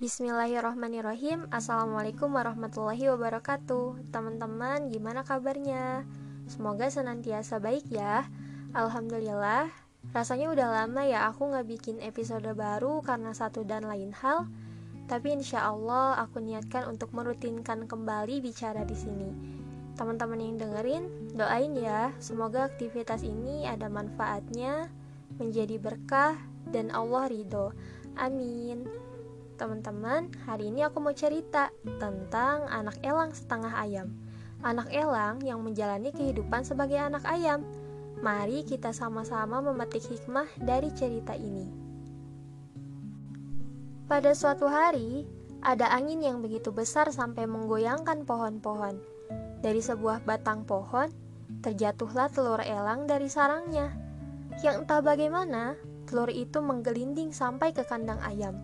Bismillahirrahmanirrahim. Assalamualaikum warahmatullahi wabarakatuh. Teman-teman gimana kabarnya? Semoga senantiasa baik ya. Alhamdulillah Rasanya udah lama ya aku gak bikin episode baru karena satu dan lain hal. Tapi insya Allah aku niatkan untuk merutinkan kembali bicara di sini. Teman-teman yang dengerin, doain ya. Semoga aktivitas ini ada manfaatnya Menjadi berkah dan Allah ridho. Amin Teman-teman, hari ini aku mau cerita tentang anak elang setengah ayam. Anak elang yang menjalani kehidupan sebagai anak ayam. Mari kita sama-sama memetik hikmah dari cerita ini. Pada suatu hari, ada angin yang begitu besar sampai menggoyangkan pohon-pohon. Dari sebuah batang pohon, terjatuhlah telur elang dari sarangnya. Yang entah bagaimana, telur itu menggelinding sampai ke kandang ayam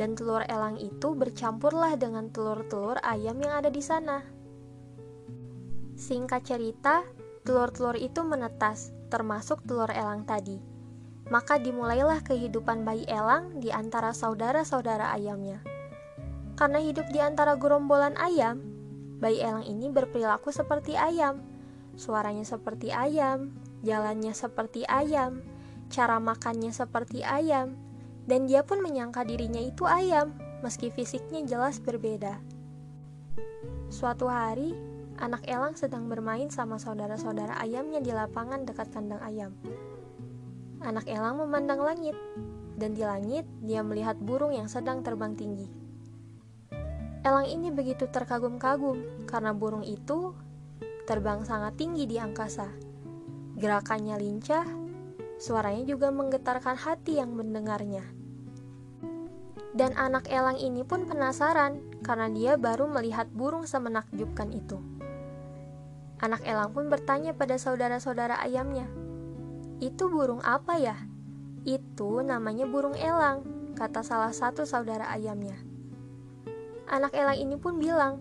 dan telur elang itu bercampurlah dengan telur-telur ayam yang ada di sana. Singkat cerita, telur-telur itu menetas, termasuk telur elang tadi. Maka dimulailah kehidupan bayi elang di antara saudara-saudara ayamnya. Karena hidup di antara gerombolan ayam, bayi elang ini berperilaku seperti ayam. Suaranya seperti ayam, jalannya seperti ayam, cara makannya seperti ayam, dan dia pun menyangka dirinya itu ayam, meski fisiknya jelas berbeda. Suatu hari, anak elang sedang bermain sama saudara-saudara ayamnya di lapangan dekat kandang ayam. Anak elang memandang langit, dan di langit dia melihat burung yang sedang terbang tinggi. Elang ini begitu terkagum-kagum karena burung itu terbang sangat tinggi di angkasa. Gerakannya lincah, suaranya juga menggetarkan hati yang mendengarnya. Dan anak elang ini pun penasaran karena dia baru melihat burung semenakjubkan itu. Anak elang pun bertanya pada saudara-saudara ayamnya, "Itu burung apa ya?" "Itu namanya burung elang," kata salah satu saudara ayamnya. Anak elang ini pun bilang,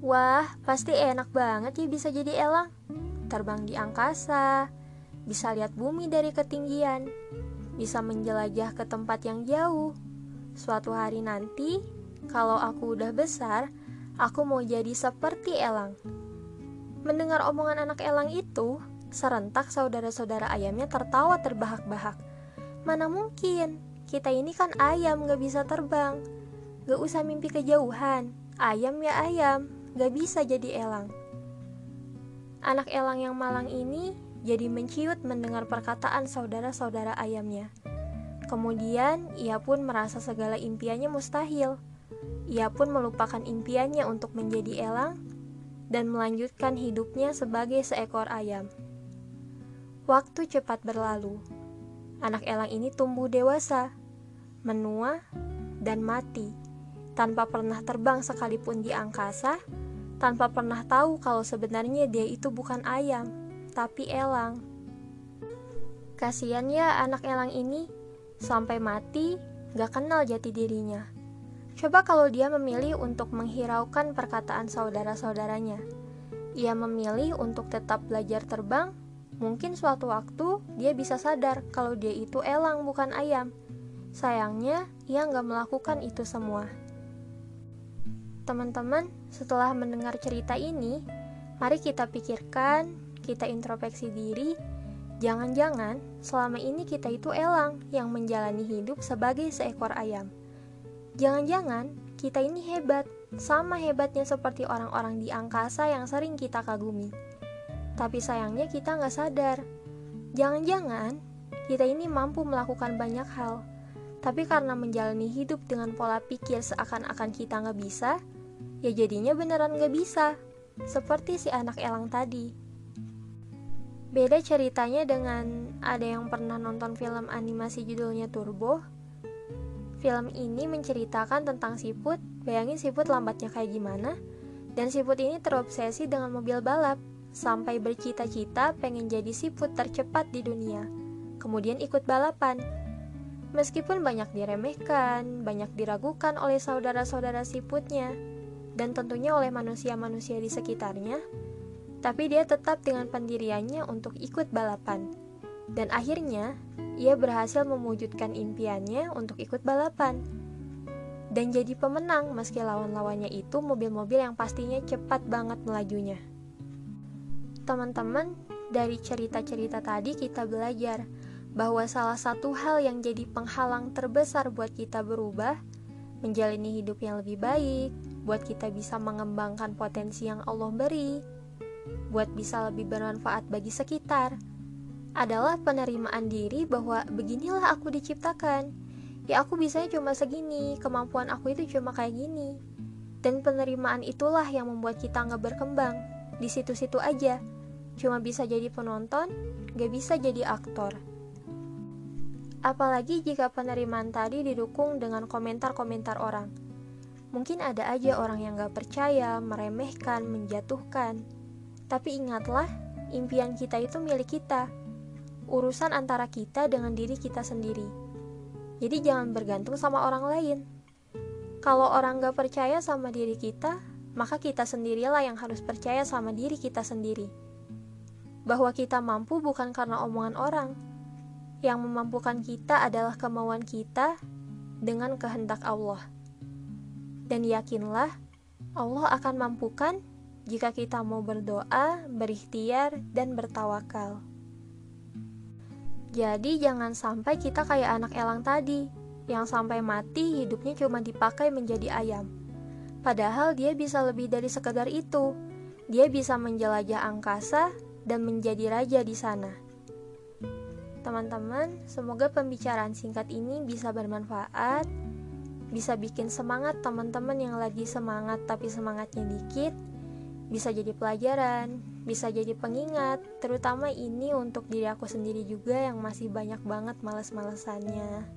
"Wah, pasti enak banget ya bisa jadi elang. Terbang di angkasa, bisa lihat bumi dari ketinggian, bisa menjelajah ke tempat yang jauh." Suatu hari nanti, kalau aku udah besar, aku mau jadi seperti elang. Mendengar omongan anak elang itu, serentak saudara-saudara ayamnya tertawa terbahak-bahak. Mana mungkin, kita ini kan ayam gak bisa terbang. Gak usah mimpi kejauhan, ayam ya ayam, gak bisa jadi elang. Anak elang yang malang ini jadi menciut mendengar perkataan saudara-saudara ayamnya. Kemudian, ia pun merasa segala impiannya mustahil. Ia pun melupakan impiannya untuk menjadi elang dan melanjutkan hidupnya sebagai seekor ayam. Waktu cepat berlalu. Anak elang ini tumbuh dewasa, menua, dan mati tanpa pernah terbang sekalipun di angkasa, tanpa pernah tahu kalau sebenarnya dia itu bukan ayam, tapi elang. Kasian ya anak elang ini, Sampai mati, gak kenal jati dirinya. Coba kalau dia memilih untuk menghiraukan perkataan saudara-saudaranya. Ia memilih untuk tetap belajar terbang, mungkin suatu waktu dia bisa sadar kalau dia itu elang bukan ayam. Sayangnya, ia nggak melakukan itu semua. Teman-teman, setelah mendengar cerita ini, mari kita pikirkan, kita introspeksi diri, Jangan-jangan selama ini kita itu elang yang menjalani hidup sebagai seekor ayam. Jangan-jangan kita ini hebat, sama hebatnya seperti orang-orang di angkasa yang sering kita kagumi. Tapi sayangnya kita nggak sadar. Jangan-jangan kita ini mampu melakukan banyak hal, tapi karena menjalani hidup dengan pola pikir seakan-akan kita nggak bisa, ya jadinya beneran nggak bisa. Seperti si anak elang tadi. Beda ceritanya dengan ada yang pernah nonton film animasi judulnya Turbo. Film ini menceritakan tentang siput, bayangin siput lambatnya kayak gimana. Dan siput ini terobsesi dengan mobil balap, sampai bercita-cita pengen jadi siput tercepat di dunia. Kemudian ikut balapan. Meskipun banyak diremehkan, banyak diragukan oleh saudara-saudara siputnya, dan tentunya oleh manusia-manusia di sekitarnya, tapi dia tetap dengan pendiriannya untuk ikut balapan. Dan akhirnya, ia berhasil mewujudkan impiannya untuk ikut balapan. dan jadi pemenang meski lawan-lawannya itu mobil-mobil yang pastinya cepat banget melajunya. Teman-teman, dari cerita-cerita tadi kita belajar bahwa salah satu hal yang jadi penghalang terbesar buat kita berubah, menjalani hidup yang lebih baik, buat kita bisa mengembangkan potensi yang Allah beri, buat bisa lebih bermanfaat bagi sekitar, adalah penerimaan diri bahwa beginilah aku diciptakan. Ya aku bisanya cuma segini kemampuan aku itu cuma kayak gini. Dan penerimaan itulah yang membuat kita nggak berkembang. Di situ-situ aja. Cuma bisa jadi penonton gak bisa jadi aktor. Apalagi jika penerimaan tadi didukung dengan komentar-komentar orang. Mungkin ada aja orang yang gak percaya meremehkan menjatuhkan tapi ingatlah impian kita itu milik kita urusan antara kita dengan diri kita sendiri jadi jangan bergantung sama orang lain. Kalau orang gak percaya sama diri kita, maka kita sendirilah yang harus percaya sama diri kita sendiri. Bahwa kita mampu bukan karena omongan orang. Yang memampukan kita adalah kemauan kita dengan kehendak Allah. Dan yakinlah, Allah akan mampukan jika kita mau berdoa, berikhtiar, dan bertawakal. Jadi jangan sampai kita kayak anak elang tadi, yang sampai mati hidupnya cuma dipakai menjadi ayam. Padahal dia bisa lebih dari sekedar itu. Dia bisa menjelajah angkasa dan menjadi raja di sana. Teman-teman, semoga pembicaraan singkat ini bisa bermanfaat, bisa bikin semangat teman-teman yang lagi semangat tapi semangatnya dikit, bisa jadi pelajaran, bisa jadi pengingat, terutama ini untuk diri aku sendiri juga yang masih banyak banget males-malesannya.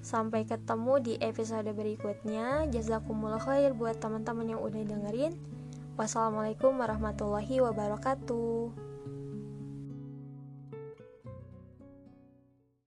Sampai ketemu di episode berikutnya. Jazakumullah khair buat teman-teman yang udah dengerin. Wassalamualaikum warahmatullahi wabarakatuh.